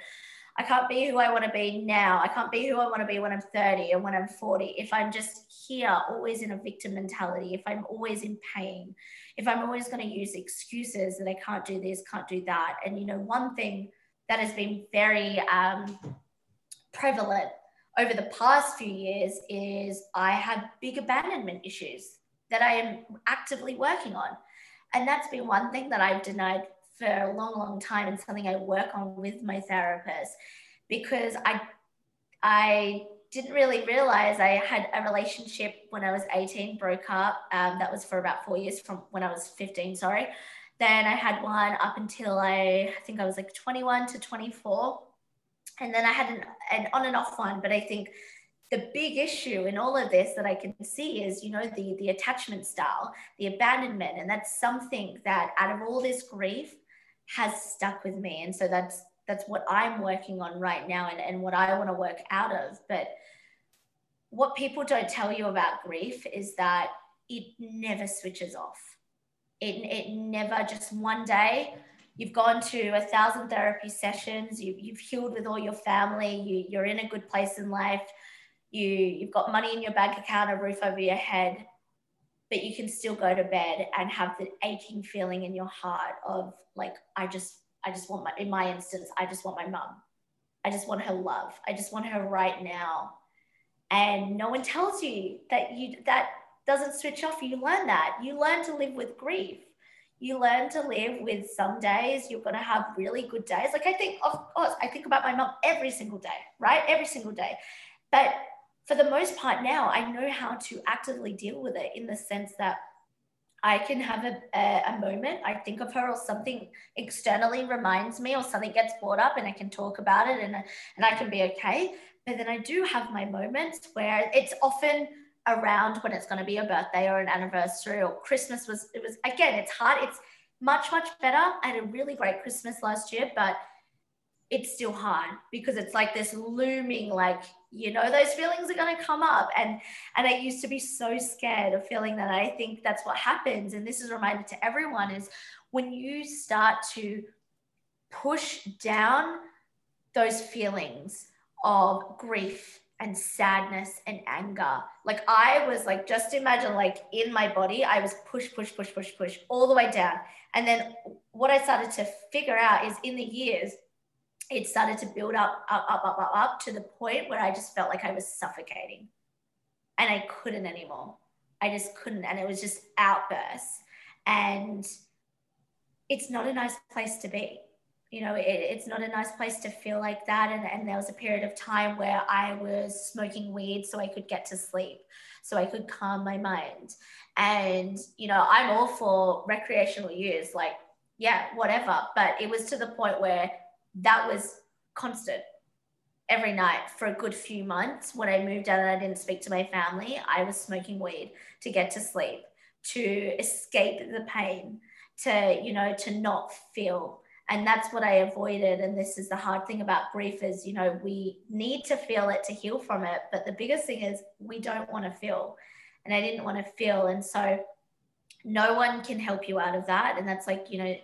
I can't be who I want to be now. I can't be who I want to be when I'm 30 and when I'm 40. If I'm just here, always in a victim mentality, if I'm always in pain, if I'm always going to use excuses that I can't do this, can't do that. And, you know, one thing that has been very um, prevalent over the past few years is I have big abandonment issues that I am actively working on. And that's been one thing that I've denied for a long, long time and something I work on with my therapist because I I didn't really realize I had a relationship when I was 18, broke up. Um, that was for about four years from when I was 15, sorry. Then I had one up until I, I think I was like 21 to 24. And then I had an, an on and off one. But I think the big issue in all of this that I can see is, you know, the, the attachment style, the abandonment. And that's something that out of all this grief has stuck with me. And so that's that's what I'm working on right now and, and what I want to work out of. But what people don't tell you about grief is that it never switches off. It, it never just one day you've gone to a thousand therapy sessions, you, you've healed with all your family, you, you're in a good place in life, you, you've got money in your bank account, a roof over your head, but you can still go to bed and have the aching feeling in your heart of like, I just, I just want my, in my instance, I just want my mum. I just want her love. I just want her right now. And no one tells you that you, that doesn't switch off. You learn that. You learn to live with grief. You learn to live with some days you're going to have really good days. Like I think, of course, I think about my mom every single day, right? Every single day. But for the most part now, I know how to actively deal with it in the sense that I can have a, a, a, moment, I think of her, or something externally reminds me, or something gets brought up, and I can talk about it and, and I can be okay. But then I do have my moments where it's often around when it's going to be a birthday or an anniversary or Christmas was it was again it's hard it's much much better. I had a really great Christmas last year but it's still hard because it's like this looming like you know those feelings are going to come up. And and I used to be so scared of feeling that. I think that's what happens and this is a reminder to everyone is when you start to push down those feelings of grief and sadness and anger. Like I was like, just imagine like in my body, I was push, push, push, push, push all the way down. And then what I started to figure out is in the years, it started to build up, up, up, up, up, up to the point where I just felt like I was suffocating and I couldn't anymore. I just couldn't. And it was just outbursts. And it's not a nice place to be you know, it, it's not a nice place to feel like that. And, and there was a period of time where I was smoking weed so I could get to sleep, so I could calm my mind. And, you know, I'm all for recreational use, like, yeah, whatever. But it was to the point where that was constant every night for a good few months. When I moved out and I didn't speak to my family, I was smoking weed to get to sleep, to escape the pain, to, you know, to not feel and that's what i avoided. And this is the hard thing about grief is you know we need to feel it to heal from it. But the biggest thing is we don't want to feel. And i didn't want to feel. And so no one can help you out of that. And that's like, you know,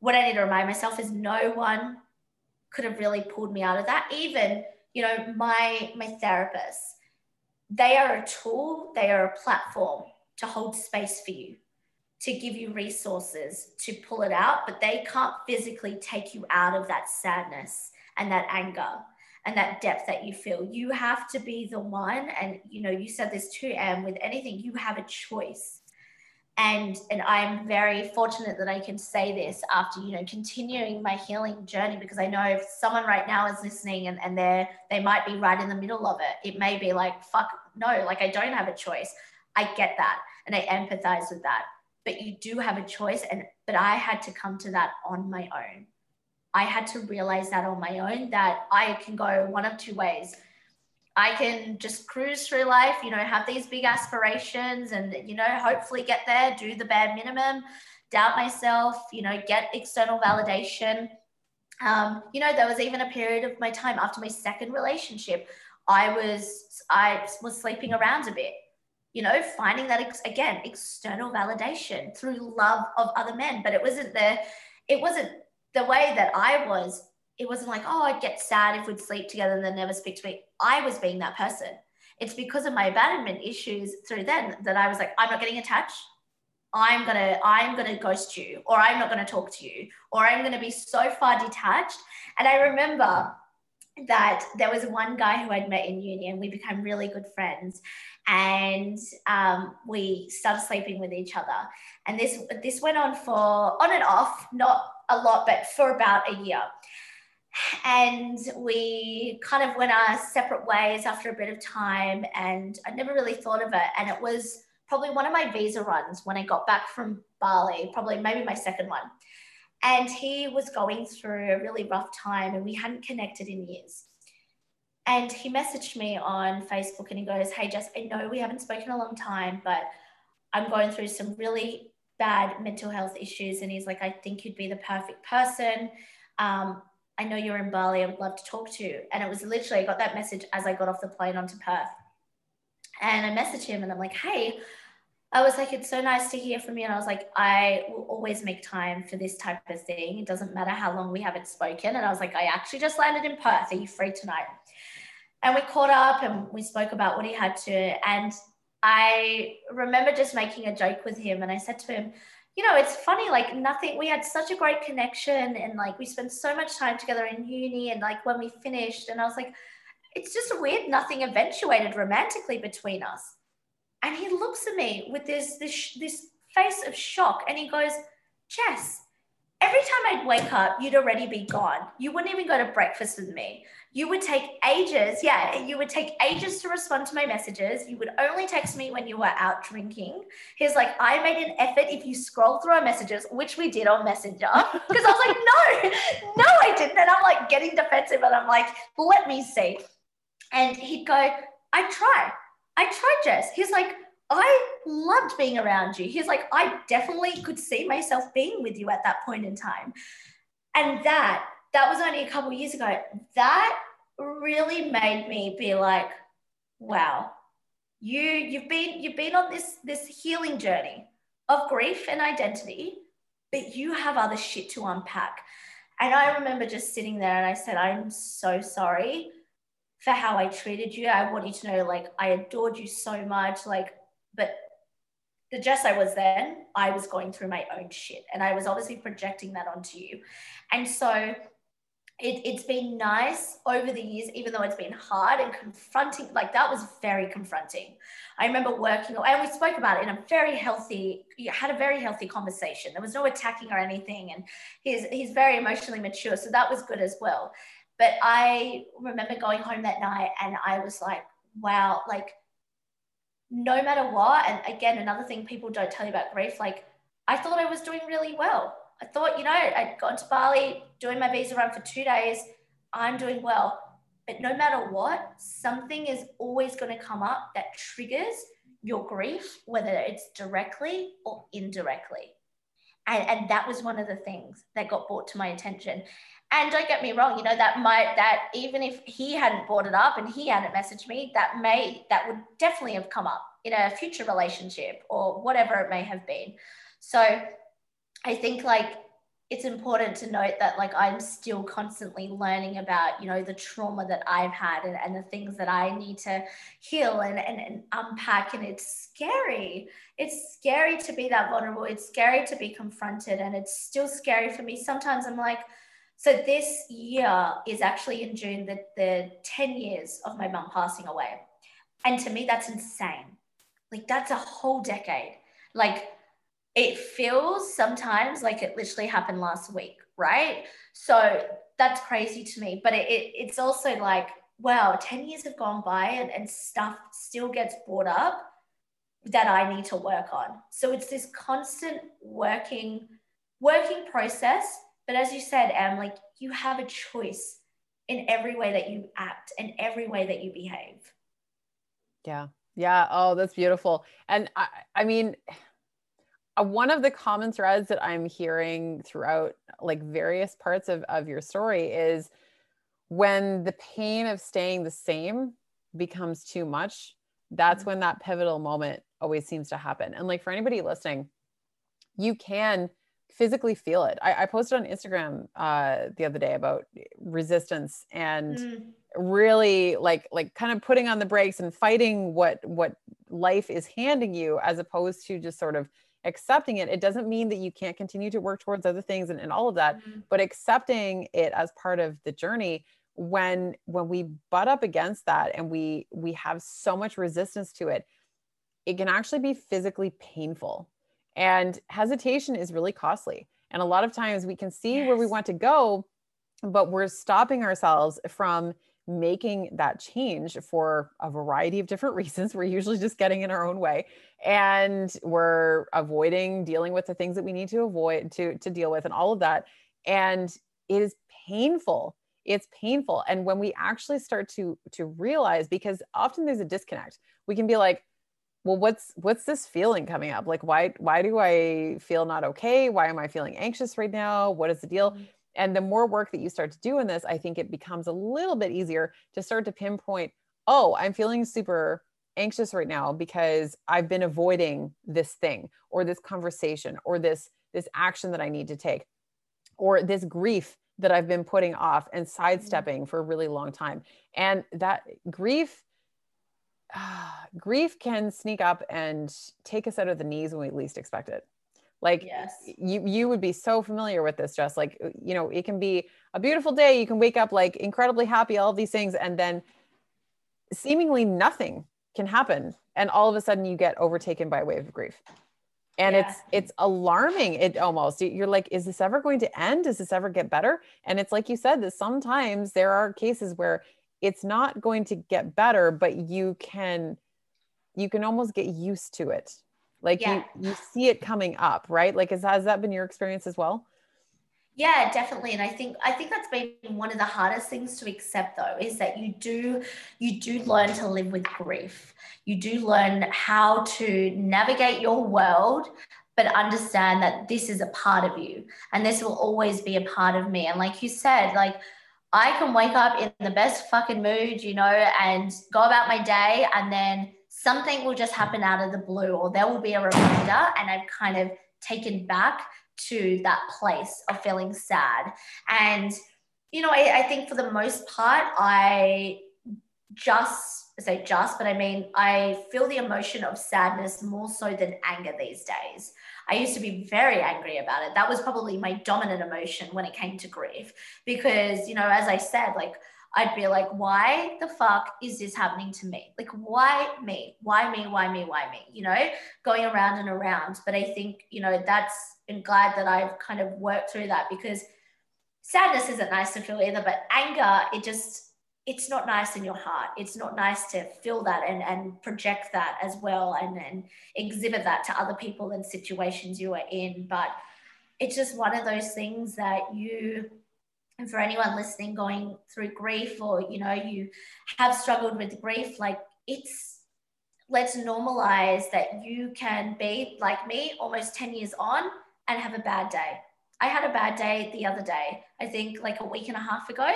what I need to remind myself is no one could have really pulled me out of that. Even, you know, my my therapist they are a tool, they are a platform to hold space for you, to give you resources to pull it out, but they can't physically take you out of that sadness and that anger and that depth that you feel. You have to be the one, and you know, you said this too, and with anything, you have a choice. And and i'm very fortunate that i can say this after you know continuing my healing journey because i know if someone right now is listening and, and they're they might be right in the middle of it it may be like fuck no like i don't have a choice. I get that and i empathize with that but you do have a choice and but i had to come to that on my own. I had to realize that on my own that i can go one of two ways. I can just cruise through life, you know, have these big aspirations and, you know, hopefully get there, do the bare minimum, doubt myself, you know, get external validation. Um, you know, there was even a period of my time after my second relationship, I was, I was sleeping around a bit, you know, finding that ex- again, external validation through love of other men, but it wasn't the, it wasn't the way that I was it wasn't like, oh, I'd get sad if we'd sleep together and then never speak to me. I was being that person. It's because of my abandonment issues through then that I was like, I'm not getting attached. I'm gonna, I'm gonna ghost you, or I'm not gonna talk to you, or I'm gonna be so far detached. And I remember that there was one guy who I'd met in uni and we became really good friends and um, we started sleeping with each other. And this this went on for on and off not a lot but for about a year. And we kind of went our separate ways after a bit of time and i never really thought of it. And it was probably one of my visa runs when i got back from bali probably maybe my second one and he was going through a really rough time and we hadn't connected in years and he messaged me on facebook and he goes hey jess i know we haven't spoken a long time but i'm going through some really bad mental health issues and he's like i think you'd be the perfect person um, I know you're in Bali. I would love to talk to you. And it was literally, I got that message as I got off the plane onto Perth. And I messaged him and I'm like, hey, I was like, it's so nice to hear from you. And I was like, I will always make time for this type of thing. It doesn't matter how long we haven't spoken. And I was like, I actually just landed in Perth. Are you free tonight? And we caught up and we spoke about what he had to. And I remember just making a joke with him. And I said to him, you know, it's funny, like nothing, we had such a great connection and like we spent so much time together in uni and like when we finished, and I was like, it's just weird, nothing eventuated romantically between us. And he looks at me with this, this, this face of shock and he goes, Jess, every time I'd wake up, you'd already be gone. You wouldn't even go to breakfast with me you would take ages. Yeah, you would take ages to respond to my messages. You would only text me when you were out drinking. He's like, I made an effort if you scroll through our messages, which we did on Messenger. Because I was like, no, no, I didn't. And I'm like getting defensive and I'm like, let me see. And he'd go, I try. I tried, Jess. He's like, I loved being around you. He's like, I definitely could see myself being with you at that point in time. And that that was only a couple years ago. That really made me be like, wow, you you've been you've been on this this healing journey of grief and identity, but you have other shit to unpack. And I remember just sitting there and I said, I'm so sorry for how I treated you. I want you to know, like, I adored you so much. Like, but the Jess I was then, I was going through my own shit. And I was obviously projecting that onto you. And so it, it's been nice over the years, even though it's been hard and confronting. Like that was very confronting. I remember working, and we spoke about it in a very healthy, had a very healthy conversation. There was no attacking or anything, and he's he's very emotionally mature, so that was good as well. But I remember going home that night, and I was like, wow, like no matter what. And again, another thing people don't tell you about grief, like I thought I was doing really well I thought, you know, I'd gone to Bali, doing my visa run for two days. I'm doing well. But no matter what, something is always going to come up that triggers your grief, whether it's directly or indirectly. And, and that was one of the things that got brought to my attention. And don't get me wrong, you know, that might, that even if he hadn't brought it up and he hadn't messaged me, that may, that would definitely have come up in a future relationship or whatever it may have been. So I think like it's important to note that like I'm still constantly learning about, you know, the trauma that I've had and, and the things that I need to heal and, and, and unpack. And it's scary. It's scary to be that vulnerable. It's scary to be confronted. And it's still scary for me. Sometimes I'm like, so this year is actually in June, the, the 10 years of my mum passing away. And to me, that's insane. Like that's a whole decade. Like it feels sometimes like it literally happened last week, right? So that's crazy to me. But it, it, it's also like, wow, 10 years have gone by and, and stuff still gets brought up that I need to work on. So it's this constant working, working process. But as you said, Em, like you have a choice in every way that you act and every way that you behave. Yeah. Yeah. Oh, that's beautiful. And I, I mean, uh, one of the common threads that I'm hearing throughout like various parts of, of your story is when the pain of staying the same becomes too much, that's mm-hmm. when that pivotal moment always seems to happen. And like for anybody listening, you can physically feel it. I, I posted on Instagram uh, the other day about resistance and mm. really like like kind of putting on the brakes and fighting what what life is handing you as opposed to just sort of accepting it it doesn't mean that you can't continue to work towards other things and, and all of that mm-hmm. but accepting it as part of the journey when when we butt up against that and we we have so much resistance to it it can actually be physically painful and hesitation is really costly and a lot of times we can see yes. where we want to go but we're stopping ourselves from making that change for a variety of different reasons. We're usually just getting in our own way and we're avoiding dealing with the things that we need to avoid to to deal with and all of that. And it is painful. It's painful. And when we actually start to to realize because often there's a disconnect. We can be like, well what's what's this feeling coming up? Like why why do I feel not okay? Why am I feeling anxious right now? What is the deal? Mm-hmm and the more work that you start to do in this, I think it becomes a little bit easier to start to pinpoint, oh, I'm feeling super anxious right now because I've been avoiding this thing or this conversation or this this action that I need to take or this grief that I've been putting off and mm-hmm. sidestepping for a really long time. And that grief uh, grief can sneak up and take us out of the knees when we least expect it. Like yes. you you would be so familiar with this just like uh, you know it can be a beautiful day. You can wake up like incredibly happy all of these things and then seemingly nothing can happen and all of a sudden you get overtaken by a wave of grief. And yeah. it's it's alarming. It almost you're like is this ever going to end? Does this ever get better? And it's like you said that sometimes there are cases where it's not going to get better but you can you can almost get used to it. Like yeah. you you see it coming up right? Like is, has that been your experience as well? Yeah definitely. And i think i think that's been one of the hardest things to accept though is that you do you do learn to live with grief. You do learn how to navigate your world but understand that this is a part of you and this will always be a part of me. And like you said like i can wake up in the best fucking mood you know and go about my day and then something will just happen out of the blue, or there will be a reminder, and I've kind of taken back to that place of feeling sad. And, you know, I, I think for the most part, I just say just, but I mean, I feel the emotion of sadness more so than anger these days. I used to be very angry about it. That was probably my dominant emotion when it came to grief because, you know, as I said, like I'd be like, why the fuck is this happening to me? Like, why me? Why me? Why me? Why me? You know, going around and around. But I think, you know, that's been glad that I've kind of worked through that because sadness isn't nice to feel either, but anger, it just, it's not nice in your heart. It's not nice to feel that and, and project that as well and, and exhibit that to other people and situations you are in. But it's just one of those things that you and for anyone listening going through grief or you know you have struggled with grief like it's let's normalize that you can be like me almost 10 years on and have a bad day i had a bad day the other day i think like a week and a half ago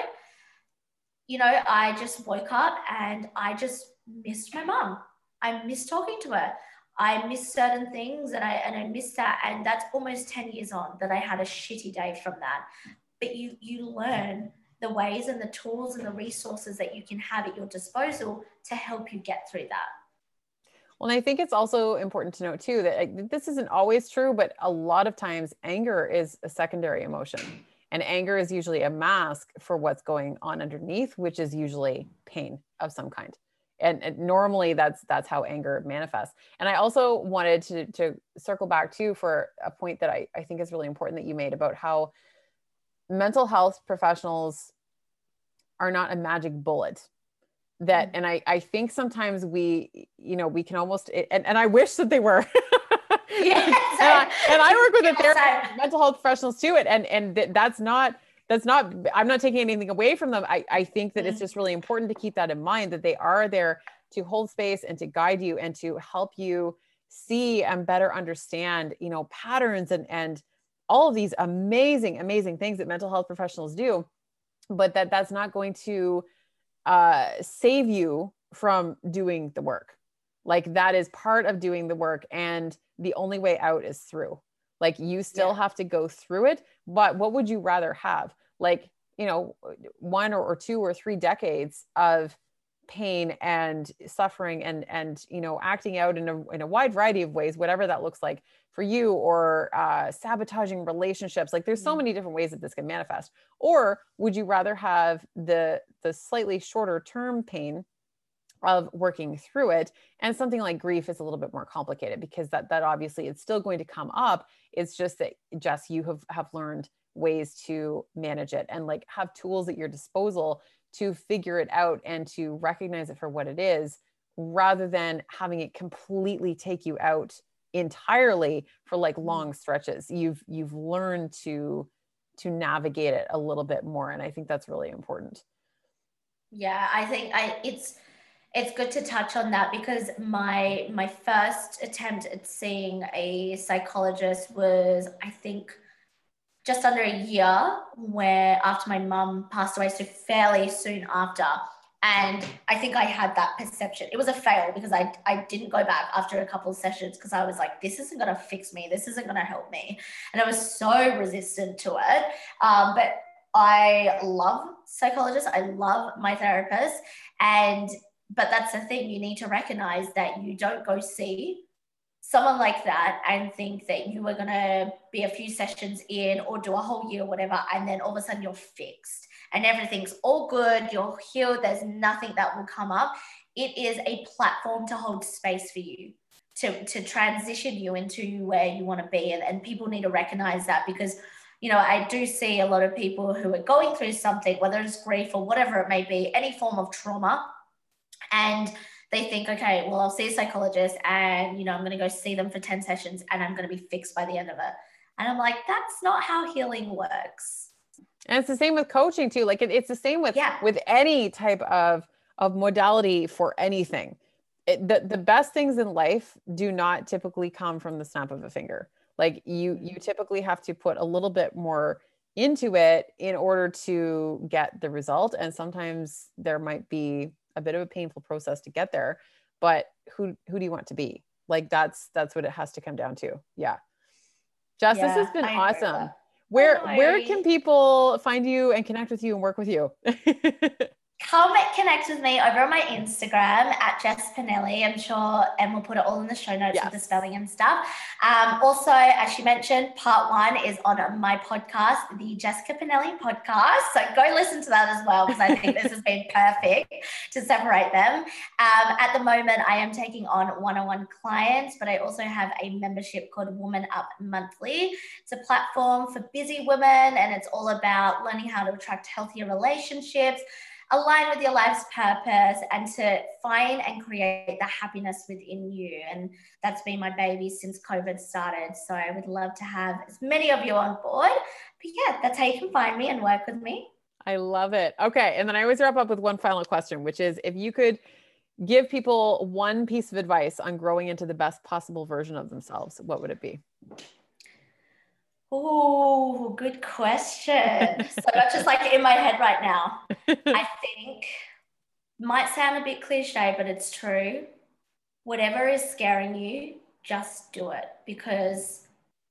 you know i just woke up and i just missed my mom I miss talking to her. I miss certain things and I and I miss that. And that's almost 10 years on that I had a shitty day from that. But you you learn the ways and the tools and the resources that you can have at your disposal to help you get through that. Well, and I think it's also important to note too that like, this isn't always true, but a lot of times anger is a secondary emotion. And anger is usually a mask for what's going on underneath, which is usually pain of some kind. And, and normally that's that's how anger manifests. And I also wanted to to circle back too for a point that I, I think is really important that you made about how mental health professionals are not a magic bullet that mm. and I, I think sometimes we you know we can almost and, and i wish that they were yes, and, I, and, I, work with a therapist mental health professionals too and and that's not that's not i'm not taking anything away from them. I, I think that mm-hmm. it's just really important to keep that in mind that they are there to hold space and to guide you and to help you see and better understand you know patterns and and all of these amazing amazing things that mental health professionals do. But that that's not going to uh, save you from doing the work like that is part of doing the work and the only way out is through like you still yeah. have to go through it but what would you rather have like you know one or, or two or three decades of pain and suffering and and you know acting out in a, in a wide variety of ways whatever that looks like for you or uh, sabotaging relationships like there's so mm-hmm. many different ways that this can manifest or would you rather have the the slightly shorter term pain of working through it. And something like grief is a little bit more complicated because that that obviously it's still going to come up. It's just that jess you have have learned ways to manage it and like have tools at your disposal to figure it out and to recognize it for what it is rather than having it completely take you out entirely for like mm-hmm. long stretches. You've you've learned to to navigate it a little bit more and i think that's really important. Yeah i think i it's it's good to touch on that because my my first attempt at seeing a psychologist was i think just under a year where after my mum passed away, so fairly soon after. And I think I had that perception. It was a fail because I, I didn't go back after a couple of sessions because I was like, this isn't going to fix me. This isn't going to help me. And I was so resistant to it. Um, but I love psychologists. I love my therapist. And, but that's the thing, you need to recognize that you don't go see someone like that and think that you are going to be a few sessions in or do a whole year or whatever and then all of a sudden you're fixed and everything's all good you're healed there's nothing that will come up. It is a platform to hold space for you to, to transition you into where you want to be and, and people need to recognize that because you know i do see a lot of people who are going through something whether it's grief or whatever it may be any form of trauma and they think, okay, well, I'll see a psychologist and, you know, I'm going to go see them for 10 sessions and I'm going to be fixed by the end of it. And I'm like, that's not how healing works. And it's the same with coaching too. Like it, it's the same with, yeah. with any type of, of modality for anything. It, the, the best things in life do not typically come from the snap of a finger. Like you, mm-hmm. you typically have to put a little bit more into it in order to get the result. And sometimes there might be a bit of a painful process to get there but who who do you want to be? Like that's that's what it has to come down to. Yeah. Jess yeah, this has been I awesome. where where can people find you and connect with you and work with you come connect with me over on my Instagram at Jess Pinelli. I'm sure and we'll put it all in the show notes with the spelling and stuff. Um, also, as she mentioned, part one is on my podcast, the Jessica Pinelli podcast. So go listen to that as well because I think this has been perfect to separate them. Um, at the moment, I am taking on one-on-one clients, but I also have a membership called Woman Up Monthly. It's a platform for busy women, and it's all about learning how to attract healthier relationships align with your life's purpose and to find and create the happiness within you. And that's been my baby since COVID started. So I would love to have as many of you on board. But yeah, that's how you can find me and work with me. I love it. Okay. And then I always wrap up with one final question, which is if you could give people one piece of advice on growing into the best possible version of themselves, what would it be? Oh, good question. so that's just like in my head right now. I think might sound a bit cliche, but it's true. whatever is scaring you, just do it because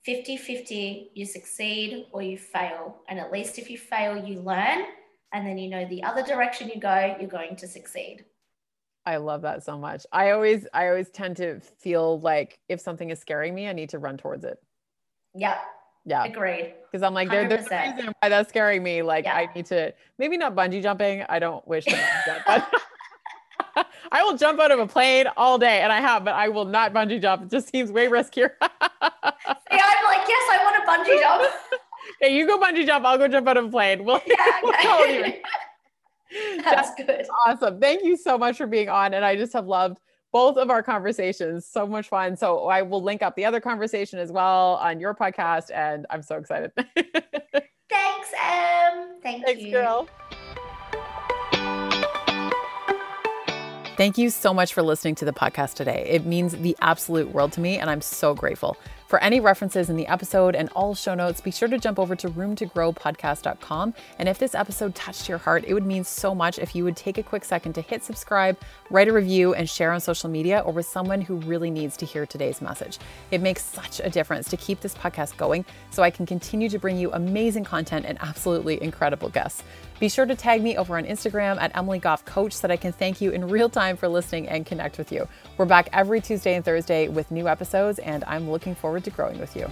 50 50, you succeed or you fail. And at least if you fail, you learn. And then you know the other direction you go, you're going to succeed. I love that so much. I always I always tend to feel like if something is scaring me, I need to run towards it. Yep. Yeah. Agreed. Because I'm like, there, there's a reason why that's scaring me. Like yeah. I need to maybe not bungee jumping. I don't wish to jump, but I will jump out of a plane all day, and I have, but I will not bungee jump. It just seems way riskier. yeah, I'm like, yes, I want to bungee jump. okay, you go bungee jump. I'll go jump out of a plane. We'll, yeah, we'll That's, That's good. Awesome. Thank you so much for being on. And I just have loved both of our conversations. So much fun. So I will link up the other conversation as well on your podcast. And I'm so excited. Thanks, Em. Thank Thanks, you. girl. Thank you so much for listening to the podcast today. It means the absolute world to me, and I'm so grateful. For any references in the episode and all show notes, be sure to jump over to roomtogrowpodcast.com. And if this episode touched your heart, it would mean so much if you would take a quick second to hit subscribe, write a review, and share on social media or with someone who really needs to hear today's message. It makes such a difference to keep this podcast going so I can continue to bring you amazing content and absolutely incredible guests. Be sure to tag me over on Instagram at Emily Goff Coach so that I can thank you in real time for listening and connect with you. We're back every Tuesday and Thursday with new episodes, and I'm looking forward to growing with you.